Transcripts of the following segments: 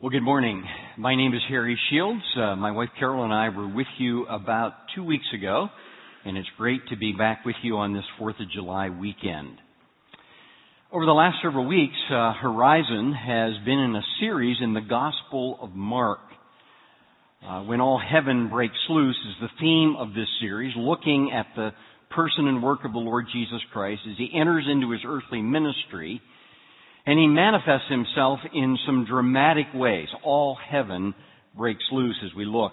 Well, good morning. My name is Harry Shields. Uh, my wife Carol and I were with you about two weeks ago, and it's great to be back with you on this 4th of July weekend. Over the last several weeks, uh, Horizon has been in a series in the Gospel of Mark. Uh, when all heaven breaks loose is the theme of this series, looking at the person and work of the Lord Jesus Christ as he enters into his earthly ministry and he manifests himself in some dramatic ways. All heaven breaks loose as we look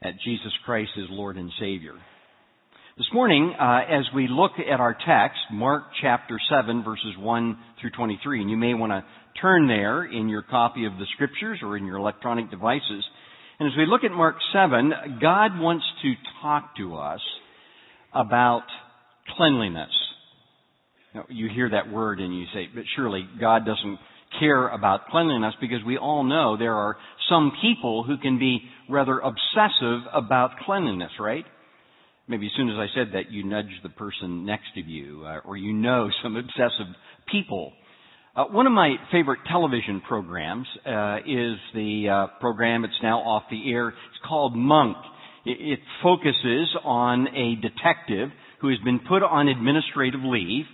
at Jesus Christ as Lord and Savior. This morning, uh, as we look at our text, Mark chapter 7 verses 1 through 23, and you may want to turn there in your copy of the scriptures or in your electronic devices. And as we look at Mark 7, God wants to talk to us about cleanliness. You hear that word and you say, but surely God doesn't care about cleanliness because we all know there are some people who can be rather obsessive about cleanliness, right? Maybe as soon as I said that, you nudge the person next to you, uh, or you know some obsessive people. Uh, one of my favorite television programs uh, is the uh, program. It's now off the air. It's called Monk. It, it focuses on a detective who has been put on administrative leave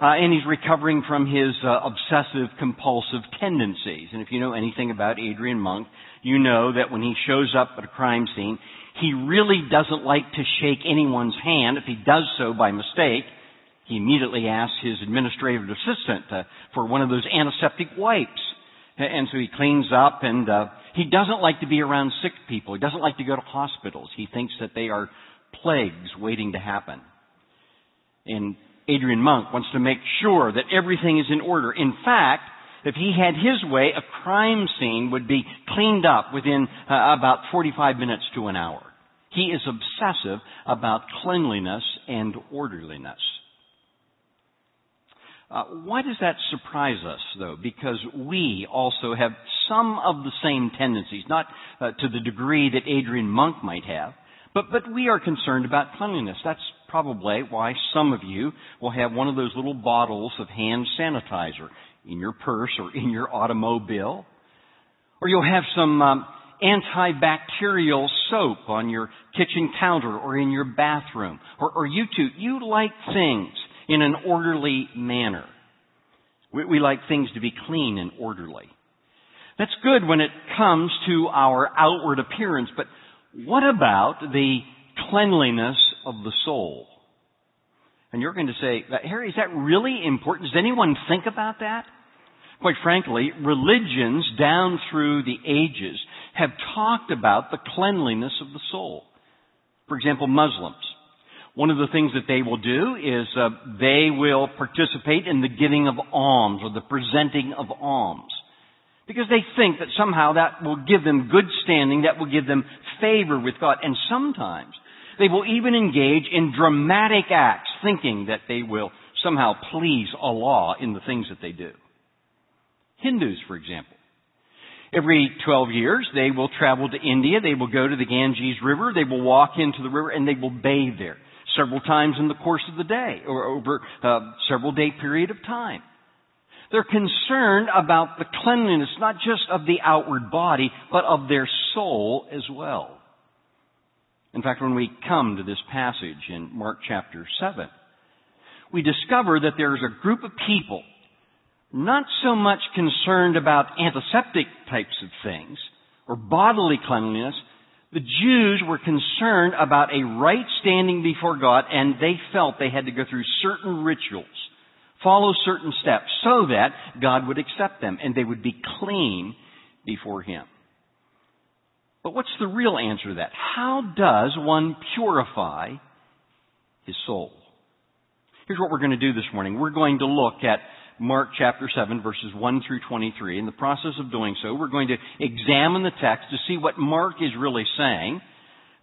uh, and he's recovering from his uh, obsessive compulsive tendencies. And if you know anything about Adrian Monk, you know that when he shows up at a crime scene, he really doesn't like to shake anyone's hand. If he does so by mistake, he immediately asks his administrative assistant uh, for one of those antiseptic wipes. And so he cleans up and uh, he doesn't like to be around sick people. He doesn't like to go to hospitals. He thinks that they are plagues waiting to happen. And Adrian Monk wants to make sure that everything is in order. In fact, if he had his way, a crime scene would be cleaned up within uh, about 45 minutes to an hour. He is obsessive about cleanliness and orderliness. Uh, why does that surprise us, though? Because we also have some of the same tendencies, not uh, to the degree that Adrian Monk might have, but, but we are concerned about cleanliness. That's probably why some of you will have one of those little bottles of hand sanitizer in your purse or in your automobile. Or you'll have some um, antibacterial soap on your kitchen counter or in your bathroom. Or, or you too, you like things in an orderly manner. We, we like things to be clean and orderly. That's good when it comes to our outward appearance, but what about the cleanliness of the soul? And you're going to say, Harry, is that really important? Does anyone think about that? Quite frankly, religions down through the ages have talked about the cleanliness of the soul. For example, Muslims. One of the things that they will do is uh, they will participate in the giving of alms or the presenting of alms. Because they think that somehow that will give them good standing, that will give them favor with God. And sometimes they will even engage in dramatic acts, thinking that they will somehow please Allah in the things that they do. Hindus, for example. Every 12 years, they will travel to India, they will go to the Ganges River, they will walk into the river, and they will bathe there several times in the course of the day, or over a several day period of time. They're concerned about the cleanliness, not just of the outward body, but of their soul as well. In fact, when we come to this passage in Mark chapter 7, we discover that there's a group of people not so much concerned about antiseptic types of things or bodily cleanliness. The Jews were concerned about a right standing before God and they felt they had to go through certain rituals, follow certain steps so that God would accept them and they would be clean before Him. But what's the real answer to that? How does one purify his soul? Here's what we're going to do this morning. We're going to look at Mark chapter 7 verses 1 through 23. In the process of doing so, we're going to examine the text to see what Mark is really saying.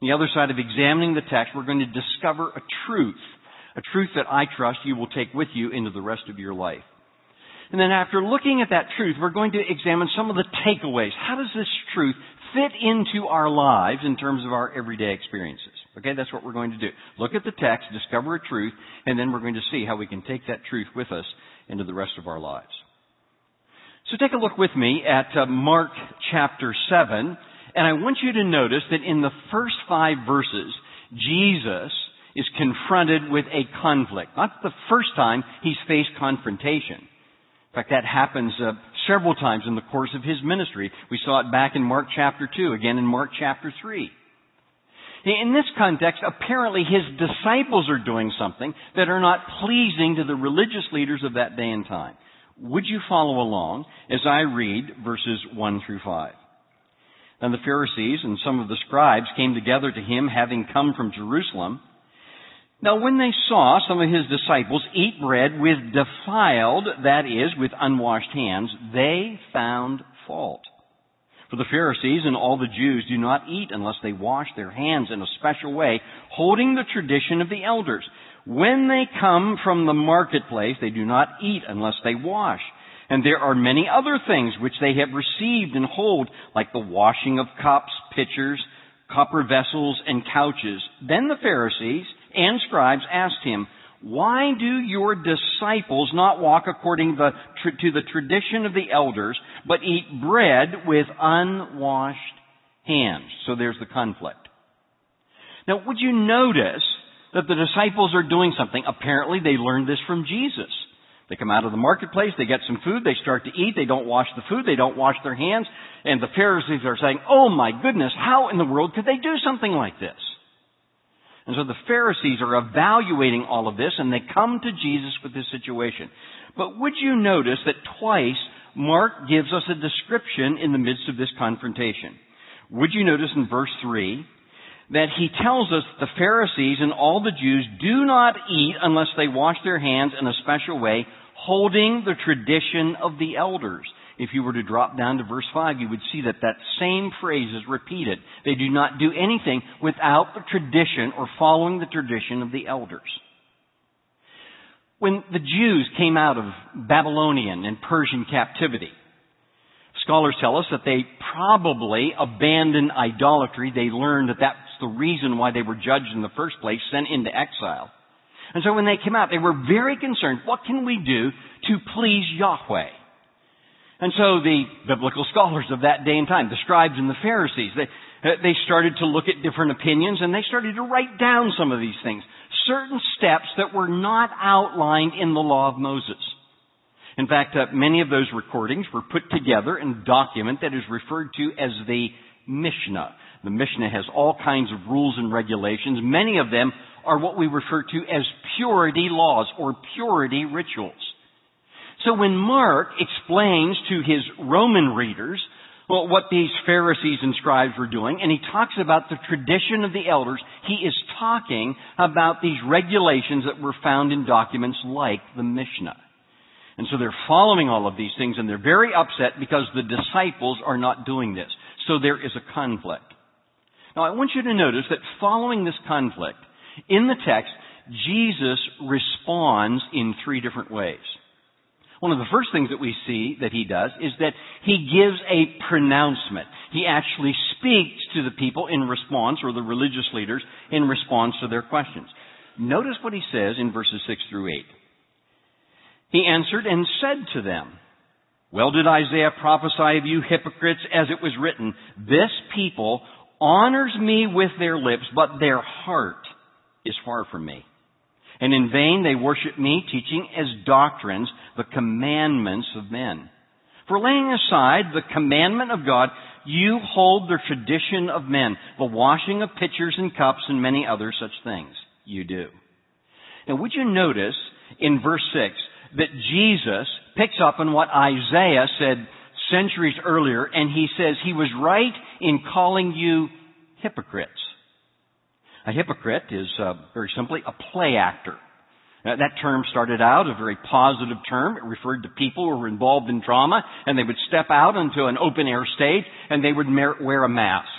On the other side of examining the text, we're going to discover a truth. A truth that I trust you will take with you into the rest of your life. And then after looking at that truth, we're going to examine some of the takeaways. How does this truth fit into our lives in terms of our everyday experiences. Okay, that's what we're going to do. Look at the text, discover a truth, and then we're going to see how we can take that truth with us into the rest of our lives. So take a look with me at uh, Mark chapter 7, and I want you to notice that in the first five verses, Jesus is confronted with a conflict. Not the first time he's faced confrontation. In fact, that happens uh, several times in the course of his ministry. We saw it back in Mark chapter 2, again in Mark chapter 3. In this context, apparently his disciples are doing something that are not pleasing to the religious leaders of that day and time. Would you follow along as I read verses 1 through 5? Then the Pharisees and some of the scribes came together to him, having come from Jerusalem. Now when they saw some of his disciples eat bread with defiled, that is, with unwashed hands, they found fault. For the Pharisees and all the Jews do not eat unless they wash their hands in a special way, holding the tradition of the elders. When they come from the marketplace, they do not eat unless they wash. And there are many other things which they have received and hold, like the washing of cups, pitchers, copper vessels, and couches. Then the Pharisees and scribes asked him, why do your disciples not walk according to the tradition of the elders, but eat bread with unwashed hands? So there's the conflict. Now, would you notice that the disciples are doing something? Apparently, they learned this from Jesus. They come out of the marketplace, they get some food, they start to eat, they don't wash the food, they don't wash their hands, and the Pharisees are saying, oh my goodness, how in the world could they do something like this? And so the Pharisees are evaluating all of this and they come to Jesus with this situation. But would you notice that twice Mark gives us a description in the midst of this confrontation? Would you notice in verse 3 that he tells us the Pharisees and all the Jews do not eat unless they wash their hands in a special way, holding the tradition of the elders. If you were to drop down to verse 5, you would see that that same phrase is repeated. They do not do anything without the tradition or following the tradition of the elders. When the Jews came out of Babylonian and Persian captivity, scholars tell us that they probably abandoned idolatry. They learned that that's the reason why they were judged in the first place, sent into exile. And so when they came out, they were very concerned, what can we do to please Yahweh? And so the biblical scholars of that day and time, the scribes and the Pharisees, they, uh, they started to look at different opinions and they started to write down some of these things. Certain steps that were not outlined in the law of Moses. In fact, uh, many of those recordings were put together in a document that is referred to as the Mishnah. The Mishnah has all kinds of rules and regulations. Many of them are what we refer to as purity laws or purity rituals. So when Mark explains to his Roman readers well, what these Pharisees and scribes were doing, and he talks about the tradition of the elders, he is talking about these regulations that were found in documents like the Mishnah. And so they're following all of these things and they're very upset because the disciples are not doing this. So there is a conflict. Now I want you to notice that following this conflict, in the text, Jesus responds in three different ways. One of the first things that we see that he does is that he gives a pronouncement. He actually speaks to the people in response, or the religious leaders, in response to their questions. Notice what he says in verses 6 through 8. He answered and said to them, Well did Isaiah prophesy of you hypocrites as it was written, This people honors me with their lips, but their heart is far from me. And in vain they worship me, teaching as doctrines the commandments of men. For laying aside the commandment of God, you hold the tradition of men, the washing of pitchers and cups and many other such things. You do. Now would you notice in verse 6 that Jesus picks up on what Isaiah said centuries earlier and he says he was right in calling you hypocrites. A hypocrite is uh, very simply a play actor. That term started out a very positive term. It referred to people who were involved in drama and they would step out onto an open air stage and they would wear a mask.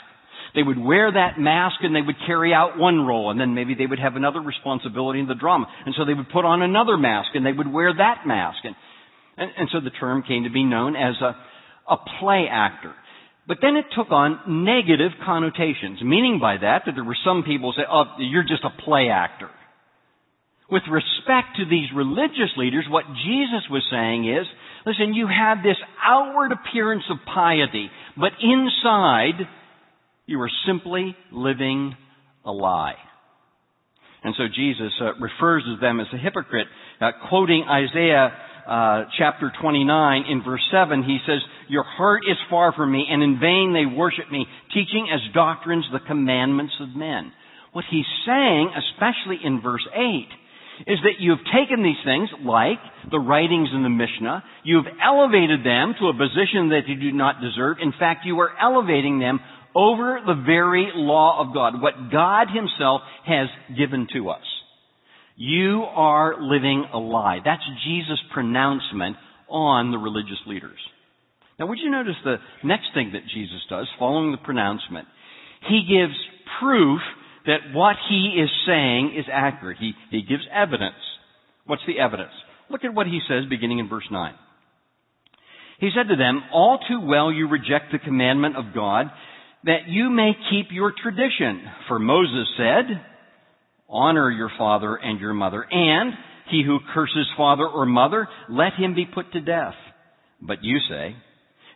They would wear that mask and they would carry out one role and then maybe they would have another responsibility in the drama. And so they would put on another mask and they would wear that mask. And, and, and so the term came to be known as a, a play actor. But then it took on negative connotations, meaning by that that there were some people who say, oh, you're just a play actor. With respect to these religious leaders, what Jesus was saying is, Listen, you have this outward appearance of piety, but inside, you are simply living a lie. And so Jesus uh, refers to them as a hypocrite, uh, quoting Isaiah uh, chapter 29 in verse 7. He says, "Your heart is far from me, and in vain they worship me, teaching as doctrines the commandments of men." What he's saying, especially in verse 8, is that you've taken these things, like the writings in the Mishnah, you've elevated them to a position that you do not deserve. In fact, you are elevating them over the very law of God, what God Himself has given to us. You are living a lie. That's Jesus' pronouncement on the religious leaders. Now, would you notice the next thing that Jesus does following the pronouncement? He gives proof that what he is saying is accurate. He, he gives evidence. What's the evidence? Look at what he says beginning in verse 9. He said to them, All too well you reject the commandment of God that you may keep your tradition. For Moses said, Honor your father and your mother, and he who curses father or mother, let him be put to death. But you say,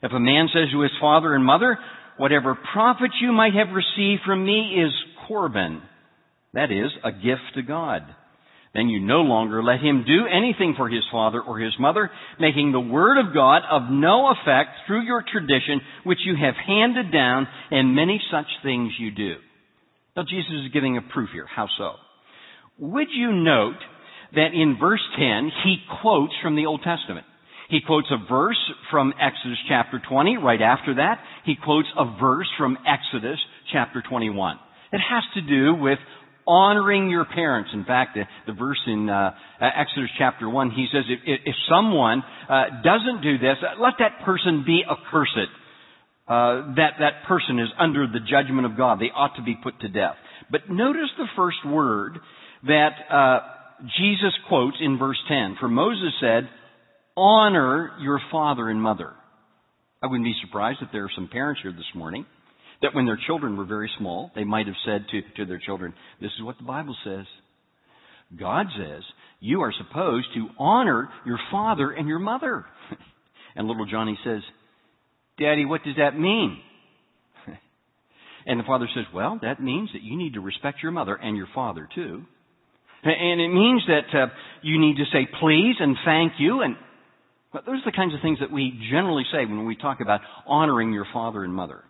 If a man says to his father and mother, Whatever profit you might have received from me is Corban, that is, a gift to God. Then you no longer let him do anything for his father or his mother, making the word of God of no effect through your tradition, which you have handed down, and many such things you do. Now Jesus is giving a proof here. How so? Would you note that in verse 10, he quotes from the Old Testament? He quotes a verse from Exodus chapter 20. Right after that, he quotes a verse from Exodus chapter 21. It has to do with honoring your parents. In fact, the, the verse in uh, Exodus chapter 1, he says, if, if someone uh, doesn't do this, let that person be accursed. Uh, that that person is under the judgment of God. They ought to be put to death. But notice the first word that uh, Jesus quotes in verse 10. For Moses said, honor your father and mother. I wouldn't be surprised if there are some parents here this morning that when their children were very small, they might have said to, to their children, This is what the Bible says. God says you are supposed to honor your father and your mother. and little Johnny says, Daddy, what does that mean? and the father says, Well, that means that you need to respect your mother and your father too. And it means that uh, you need to say please and thank you and those are the kinds of things that we generally say when we talk about honoring your father and mother.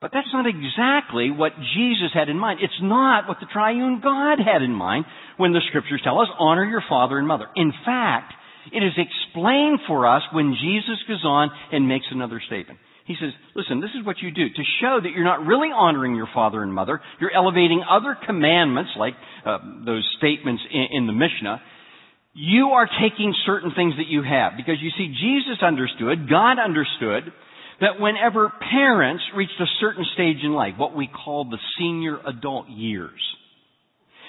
But that's not exactly what Jesus had in mind. It's not what the triune God had in mind when the scriptures tell us, honor your father and mother. In fact, it is explained for us when Jesus goes on and makes another statement. He says, listen, this is what you do. To show that you're not really honoring your father and mother, you're elevating other commandments, like uh, those statements in, in the Mishnah. You are taking certain things that you have. Because you see, Jesus understood, God understood, that whenever parents reached a certain stage in life, what we call the senior adult years,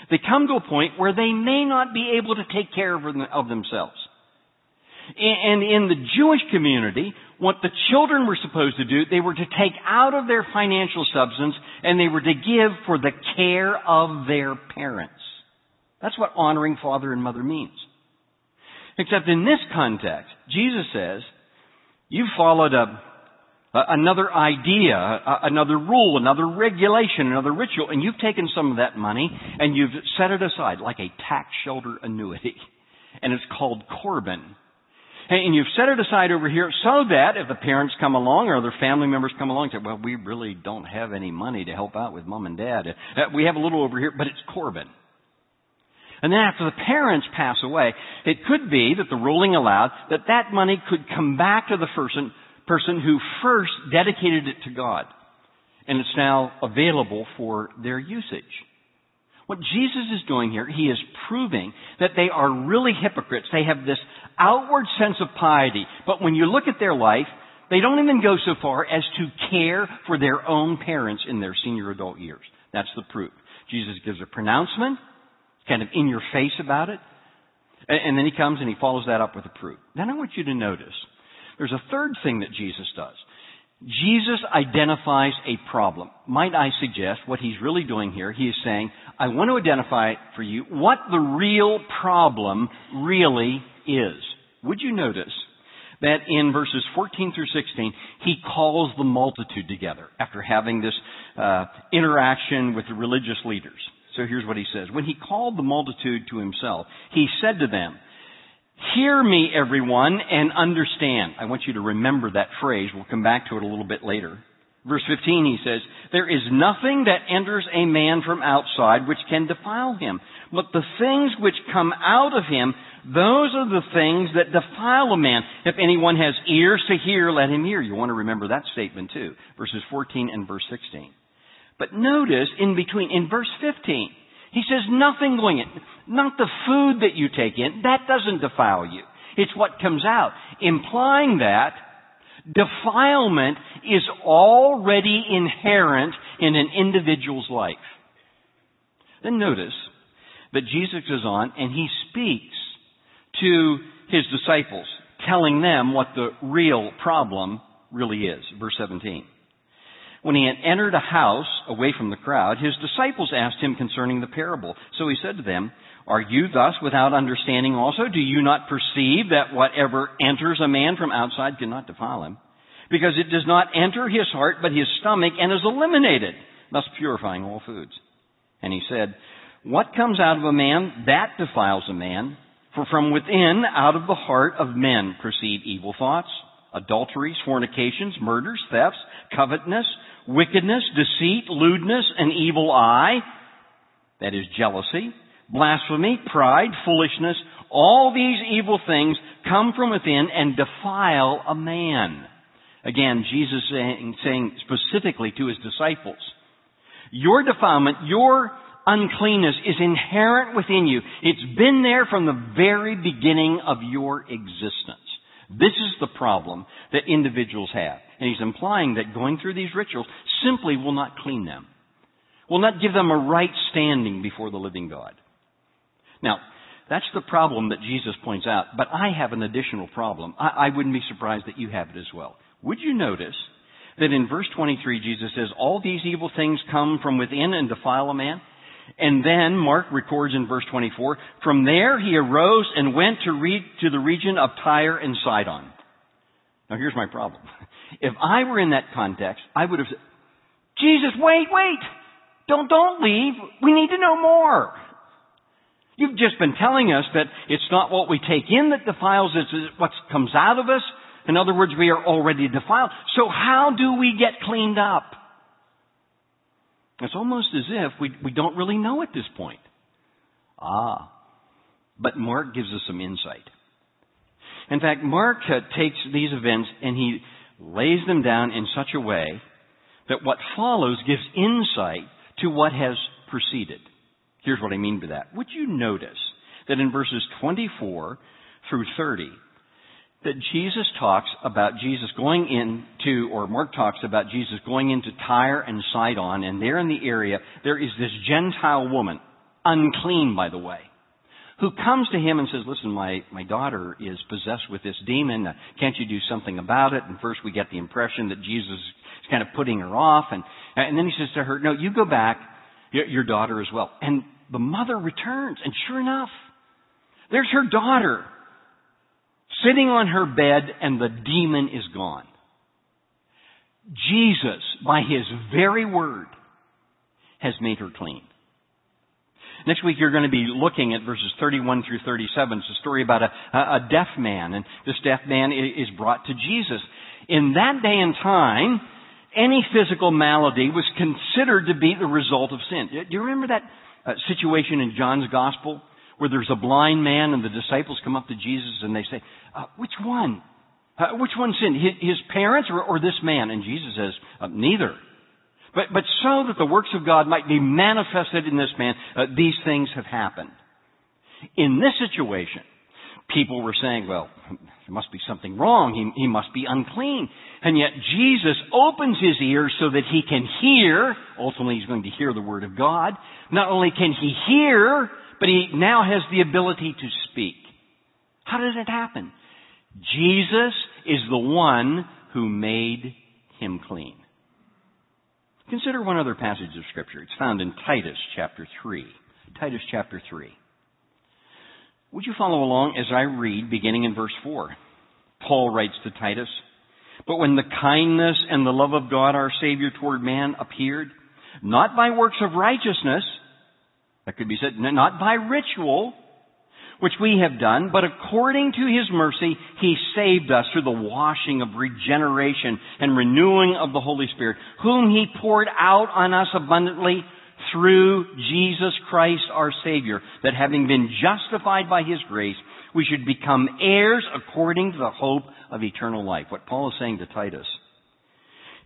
they come to a point where they may not be able to take care of themselves. And in the Jewish community, what the children were supposed to do, they were to take out of their financial substance and they were to give for the care of their parents. That's what honoring father and mother means. Except in this context, Jesus says, you've followed a uh, another idea, uh, another rule, another regulation, another ritual, and you've taken some of that money and you've set it aside like a tax shelter annuity. And it's called Corban. And you've set it aside over here so that if the parents come along or other family members come along and say, well, we really don't have any money to help out with mom and dad. Uh, we have a little over here, but it's Corban. And then after the parents pass away, it could be that the ruling allowed that that money could come back to the person person who first dedicated it to God. And it's now available for their usage. What Jesus is doing here, he is proving that they are really hypocrites. They have this outward sense of piety, but when you look at their life, they don't even go so far as to care for their own parents in their senior adult years. That's the proof. Jesus gives a pronouncement, kind of in your face about it, and then he comes and he follows that up with a proof. Then I want you to notice there's a third thing that Jesus does. Jesus identifies a problem. Might I suggest what he's really doing here? He is saying, I want to identify for you what the real problem really is. Would you notice that in verses 14 through 16, he calls the multitude together after having this uh, interaction with the religious leaders. So here's what he says. When he called the multitude to himself, he said to them, Hear me, everyone, and understand. I want you to remember that phrase. We'll come back to it a little bit later. Verse 15, he says, There is nothing that enters a man from outside which can defile him, but the things which come out of him, those are the things that defile a man. If anyone has ears to hear, let him hear. You want to remember that statement too. Verses 14 and verse 16. But notice in between, in verse 15, he says nothing going in. Not the food that you take in. That doesn't defile you. It's what comes out. Implying that defilement is already inherent in an individual's life. Then notice that Jesus goes on and he speaks to his disciples, telling them what the real problem really is. Verse 17. When he had entered a house away from the crowd, his disciples asked him concerning the parable. So he said to them, Are you thus without understanding also? Do you not perceive that whatever enters a man from outside cannot defile him? Because it does not enter his heart, but his stomach, and is eliminated, thus purifying all foods. And he said, What comes out of a man, that defiles a man. For from within, out of the heart of men proceed evil thoughts, adulteries, fornications, murders, thefts, covetousness, wickedness, deceit, lewdness, an evil eye, that is jealousy, blasphemy, pride, foolishness, all these evil things come from within and defile a man. Again, Jesus saying, saying specifically to his disciples, your defilement, your uncleanness is inherent within you. It's been there from the very beginning of your existence. This is the problem that individuals have. And he's implying that going through these rituals simply will not clean them, will not give them a right standing before the living God. Now, that's the problem that Jesus points out, but I have an additional problem. I, I wouldn't be surprised that you have it as well. Would you notice that in verse 23 Jesus says, all these evil things come from within and defile a man? And then Mark records in verse 24, from there he arose and went to, read, to the region of Tyre and Sidon. Now here's my problem. If I were in that context, I would have said, Jesus, wait, wait! Don't, don't leave. We need to know more. You've just been telling us that it's not what we take in that defiles it's what comes out of us. In other words, we are already defiled. So how do we get cleaned up? It's almost as if we, we don't really know at this point. Ah. But Mark gives us some insight. In fact, Mark uh, takes these events and he lays them down in such a way that what follows gives insight to what has preceded. Here's what I mean by that. Would you notice that in verses 24 through 30, that Jesus talks about Jesus going into, or Mark talks about Jesus going into Tyre and Sidon, and there in the area, there is this Gentile woman, unclean by the way, who comes to him and says, listen, my, my daughter is possessed with this demon. Uh, can't you do something about it? And first we get the impression that Jesus is kind of putting her off. And, and then he says to her, no, you go back, your, your daughter as well. And the mother returns. And sure enough, there's her daughter sitting on her bed and the demon is gone. Jesus, by his very word, has made her clean. Next week you're going to be looking at verses 31 through 37. It's a story about a, a deaf man, and this deaf man is brought to Jesus. In that day and time, any physical malady was considered to be the result of sin. Do you remember that uh, situation in John's Gospel where there's a blind man and the disciples come up to Jesus and they say, uh, which one? Uh, which one sinned? His, parents or, or, this man? And Jesus says, uh, neither. But, but so that the works of God might be manifested in this man, uh, these things have happened. In this situation, people were saying, well, there must be something wrong. He, he must be unclean. And yet Jesus opens his ears so that he can hear. Ultimately, he's going to hear the word of God. Not only can he hear, but he now has the ability to speak. How did it happen? Jesus is the one who made him clean. Consider one other passage of scripture. It's found in Titus chapter 3. Titus chapter 3. Would you follow along as I read beginning in verse 4? Paul writes to Titus. But when the kindness and the love of God our Savior toward man appeared, not by works of righteousness, that could be said, not by ritual, which we have done, but according to His mercy, He saved us through the washing of regeneration and renewing of the Holy Spirit, whom He poured out on us abundantly through Jesus Christ our Savior, that having been justified by His grace, we should become heirs according to the hope of eternal life. What Paul is saying to Titus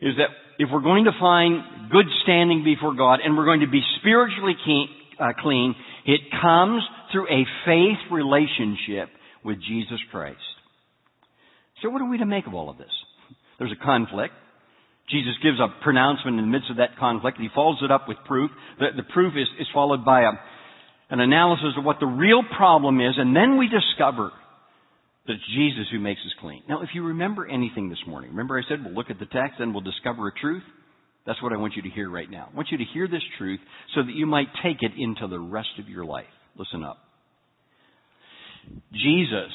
is that if we're going to find good standing before God and we're going to be spiritually uh, clean, it comes through a faith relationship with Jesus Christ. So what are we to make of all of this? There's a conflict. Jesus gives a pronouncement in the midst of that conflict. He follows it up with proof. The, the proof is, is followed by a, an analysis of what the real problem is, and then we discover that it's Jesus who makes us clean. Now, if you remember anything this morning, remember I said we'll look at the text and we'll discover a truth? That's what I want you to hear right now. I want you to hear this truth so that you might take it into the rest of your life. Listen up. Jesus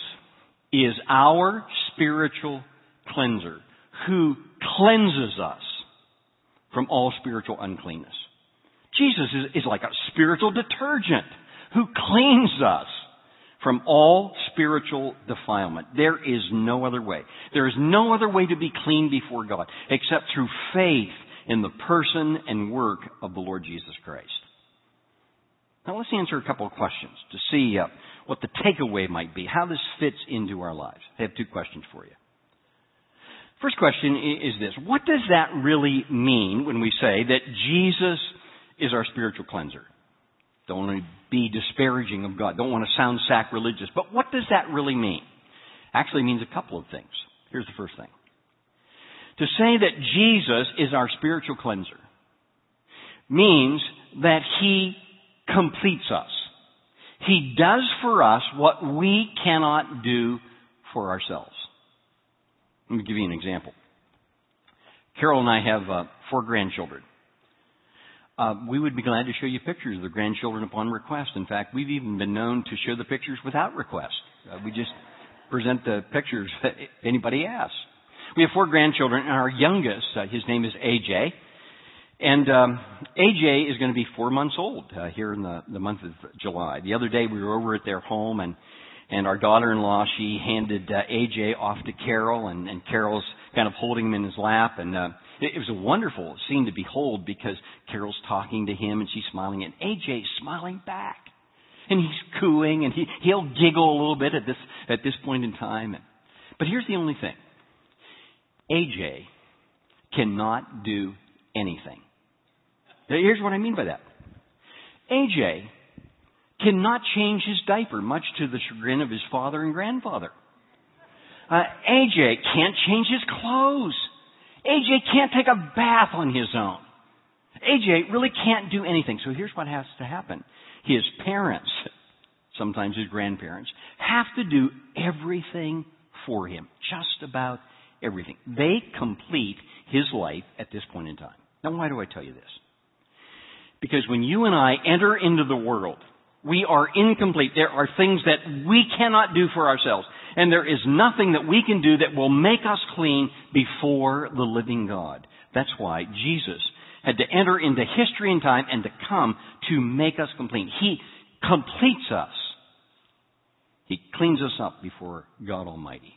is our spiritual cleanser who cleanses us from all spiritual uncleanness. Jesus is, is like a spiritual detergent who cleans us from all spiritual defilement. There is no other way. There is no other way to be clean before God except through faith in the person and work of the Lord Jesus Christ. Now let's answer a couple of questions to see uh, what the takeaway might be, how this fits into our lives. I have two questions for you. First question is this. What does that really mean when we say that Jesus is our spiritual cleanser? Don't want to be disparaging of God. Don't want to sound sacrilegious. But what does that really mean? Actually means a couple of things. Here's the first thing. To say that Jesus is our spiritual cleanser means that He completes us. He does for us what we cannot do for ourselves. Let me give you an example. Carol and I have uh, four grandchildren. Uh, we would be glad to show you pictures of the grandchildren upon request. In fact, we've even been known to show the pictures without request. Uh, we just present the pictures if anybody asks. We have four grandchildren, and our youngest, uh, his name is AJ, and um, AJ is going to be four months old uh, here in the, the month of July. The other day we were over at their home, and and our daughter-in-law she handed uh, AJ off to Carol, and, and Carol's kind of holding him in his lap, and uh, it, it was a wonderful scene to behold because Carol's talking to him and she's smiling, and AJ's smiling back, and he's cooing, and he he'll giggle a little bit at this at this point in time. But here's the only thing: AJ cannot do anything. Here's what I mean by that. AJ cannot change his diaper, much to the chagrin of his father and grandfather. Uh, AJ can't change his clothes. AJ can't take a bath on his own. AJ really can't do anything. So here's what has to happen. His parents, sometimes his grandparents, have to do everything for him. Just about everything. They complete his life at this point in time. Now why do I tell you this? Because when you and I enter into the world, we are incomplete. There are things that we cannot do for ourselves. And there is nothing that we can do that will make us clean before the living God. That's why Jesus had to enter into history and time and to come to make us complete. He completes us. He cleans us up before God Almighty.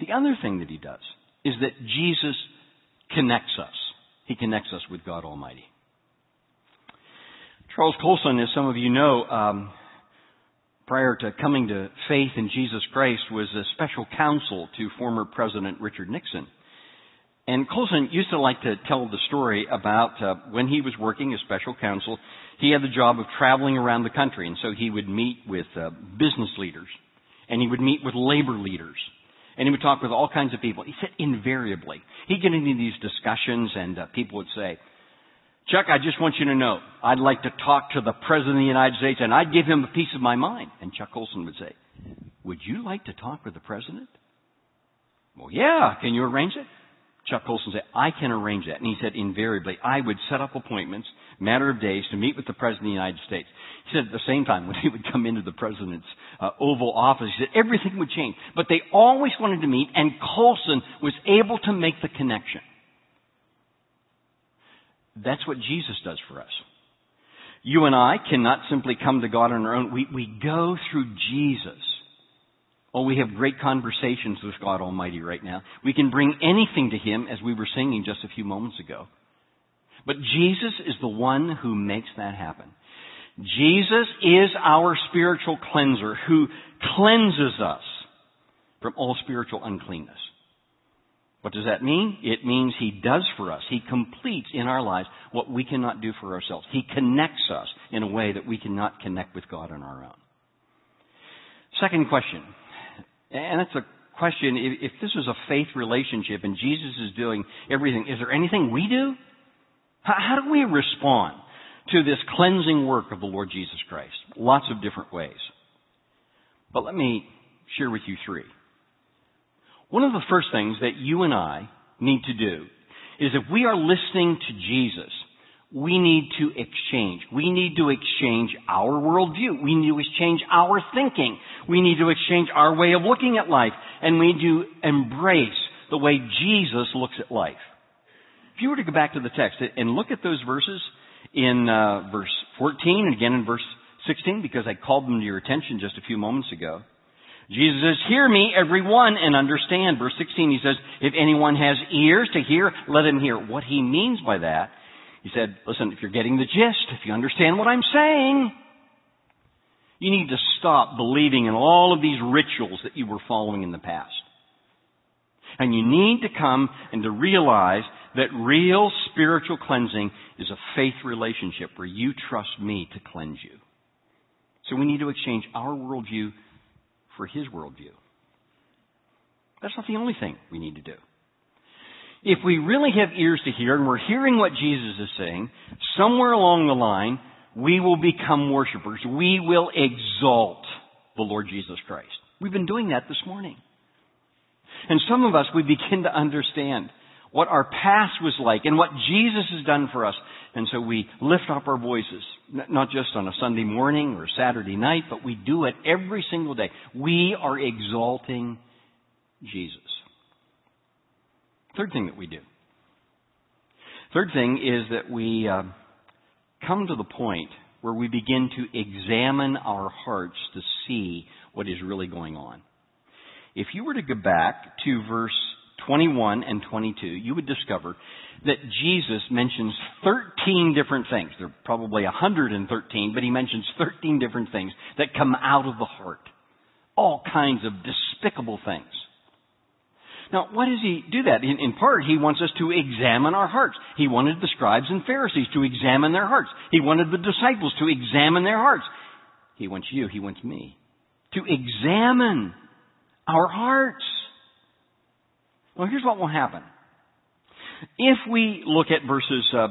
The other thing that he does is that Jesus connects us. He connects us with God Almighty. Charles Colson, as some of you know, um, prior to coming to faith in Jesus Christ, was a special counsel to former President Richard Nixon. And Colson used to like to tell the story about uh, when he was working as special counsel, he had the job of traveling around the country, and so he would meet with uh, business leaders, and he would meet with labor leaders, and he would talk with all kinds of people. He said invariably, he'd get into these discussions, and uh, people would say, Chuck, I just want you to know, I'd like to talk to the President of the United States and I'd give him a piece of my mind. And Chuck Colson would say, Would you like to talk with the President? Well, yeah. Can you arrange it? Chuck Colson said, I can arrange that. And he said, invariably, I would set up appointments, matter of days, to meet with the President of the United States. He said at the same time, when he would come into the President's uh, Oval Office, he said, everything would change. But they always wanted to meet, and Colson was able to make the connection. That's what Jesus does for us. You and I cannot simply come to God on our own. We, we go through Jesus. Oh, we have great conversations with God Almighty right now. We can bring anything to Him as we were singing just a few moments ago. But Jesus is the one who makes that happen. Jesus is our spiritual cleanser who cleanses us from all spiritual uncleanness. What does that mean? It means He does for us. He completes in our lives what we cannot do for ourselves. He connects us in a way that we cannot connect with God on our own. Second question, and it's a question, if this is a faith relationship and Jesus is doing everything, is there anything we do? How, do we respond to this cleansing work of the Lord Jesus Christ? Lots of different ways. But let me share with you three. One of the first things that you and I need to do is if we are listening to Jesus, we need to exchange. We need to exchange our worldview. We need to exchange our thinking. We need to exchange our way of looking at life. And we need to embrace the way Jesus looks at life. If you were to go back to the text and look at those verses in uh, verse 14 and again in verse 16, because I called them to your attention just a few moments ago, Jesus says, hear me, everyone, and understand. Verse 16, he says, if anyone has ears to hear, let him hear. What he means by that, he said, listen, if you're getting the gist, if you understand what I'm saying, you need to stop believing in all of these rituals that you were following in the past. And you need to come and to realize that real spiritual cleansing is a faith relationship where you trust me to cleanse you. So we need to exchange our worldview for his worldview. That's not the only thing we need to do. If we really have ears to hear and we're hearing what Jesus is saying, somewhere along the line, we will become worshipers. We will exalt the Lord Jesus Christ. We've been doing that this morning. And some of us, we begin to understand what our past was like and what Jesus has done for us. And so we lift up our voices, not just on a Sunday morning or Saturday night, but we do it every single day. We are exalting Jesus. Third thing that we do. Third thing is that we uh, come to the point where we begin to examine our hearts to see what is really going on. If you were to go back to verse 21 and 22, you would discover that Jesus mentions 13 different things. There are probably 113, but he mentions 13 different things that come out of the heart. All kinds of despicable things. Now, why does he do that? In, in, part, he wants us to examine our hearts. He wanted the scribes and Pharisees to examine their hearts. He wanted the disciples to examine their hearts. He wants you, he wants me to examine our hearts. Well, here's what will happen. If we look at verses uh,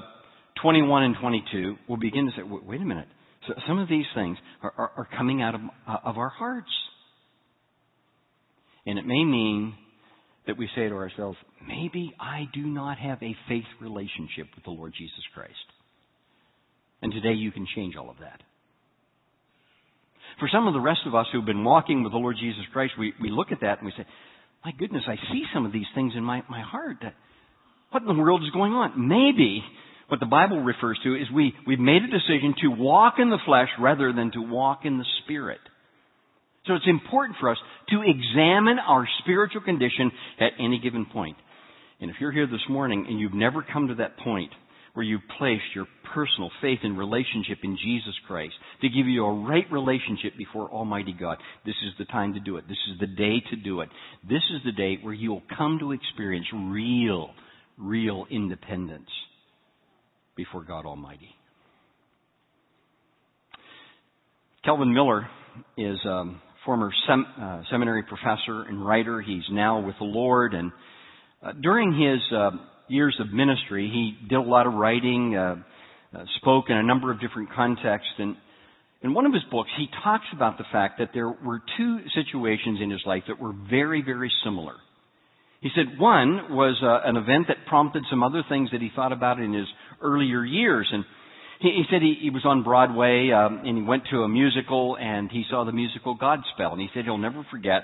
21 and 22, we'll begin to say, wait a minute. So some of these things are, are, are coming out of, uh, of our hearts. And it may mean that we say to ourselves, maybe I do not have a faith relationship with the Lord Jesus Christ. And today you can change all of that. For some of the rest of us who've been walking with the Lord Jesus Christ, we, we look at that and we say, my goodness, I see some of these things in my, my heart. What in the world is going on? Maybe what the Bible refers to is we, we've made a decision to walk in the flesh rather than to walk in the spirit. So it's important for us to examine our spiritual condition at any given point. And if you're here this morning and you've never come to that point where you've placed your personal faith and relationship in Jesus Christ to give you a right relationship before Almighty God, this is the time to do it. This is the day to do it. This is the day where you'll come to experience real, real independence before God Almighty. Calvin Miller is a former sem- uh, seminary professor and writer. He's now with the Lord. And uh, during his uh, years of ministry, he did a lot of writing, uh, uh, spoke in a number of different contexts. And in one of his books, he talks about the fact that there were two situations in his life that were very, very similar. He said one was uh, an event that prompted some other things that he thought about in his earlier years. And he, he said he, he was on Broadway um, and he went to a musical and he saw the musical Godspell. And he said he'll never forget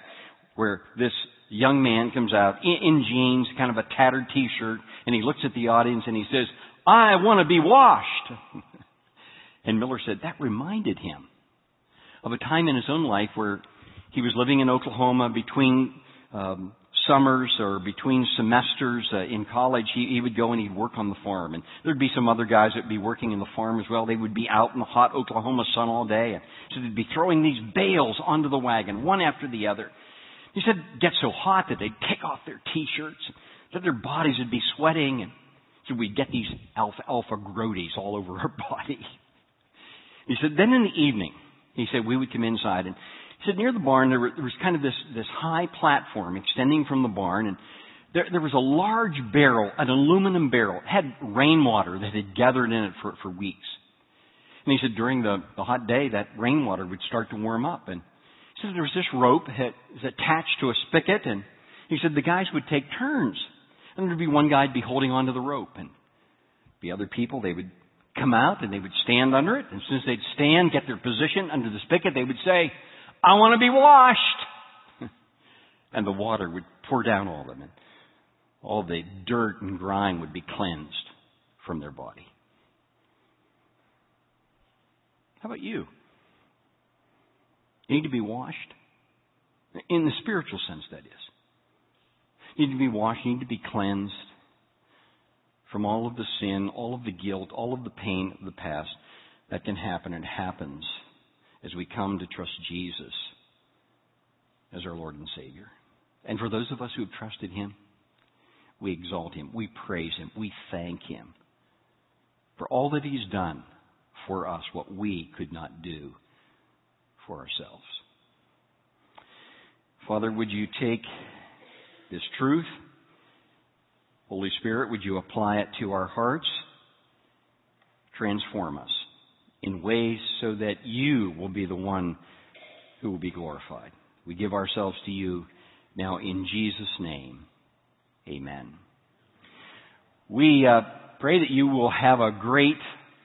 where this young man comes out in, in jeans, kind of a tattered t-shirt, and he looks at the audience and he says, I want to be washed. and Miller said that reminded him of a time in his own life where he was living in Oklahoma between um, summers or between semesters uh, in college. He, he would go and he'd work on the farm, and there'd be some other guys that'd be working in the farm as well. They would be out in the hot Oklahoma sun all day, and so they'd be throwing these bales onto the wagon, one after the other. He said get so hot that they'd take off their t-shirts, that their bodies would be sweating, and so we'd get these alfalfa grodies all over our body. He said then in the evening, he said we would come inside and he said near the barn there, there was kind of this this high platform extending from the barn and there, there was a large barrel, an aluminum barrel. It had rainwater that had gathered in it for, for weeks. And he said during the, the hot day that rainwater would start to warm up and said there was this rope that was attached to a spigot and he said the guys would take turns. And there'd be one guy would be holding onto the rope and the other people they would come out and they would stand under it. And as soon as they'd stand, get their position under the spigot, they would say, I want to be washed. and the water would pour down all of them and all the dirt and grime would be cleansed from their body. How about you? You need to be washed. In the spiritual sense, that is. You need to be washed. You need to be cleansed from all of the sin, all of the guilt, all of the pain of the past that can happen and happens as we come to trust Jesus as our Lord and Savior. And for those of us who have trusted Him, we exalt Him, we praise Him, we thank Him for all that He's done for us, what we could not do for ourselves. Father, would you take this truth Holy Spirit, would you apply it to our hearts? Transform us in ways so that you will be the one who will be glorified. We give ourselves to you now in Jesus' name. Amen. We uh, pray that you will have a great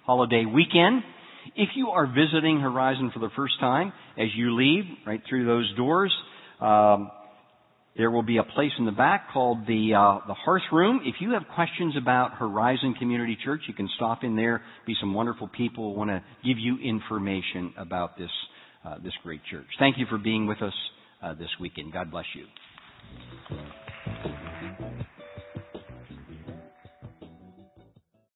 holiday weekend. If you are visiting Horizon for the first time, as you leave right through those doors, um, there will be a place in the back called the uh, the Hearth Room. If you have questions about Horizon Community Church, you can stop in there. Be some wonderful people who want to give you information about this uh, this great church. Thank you for being with us uh, this weekend. God bless you.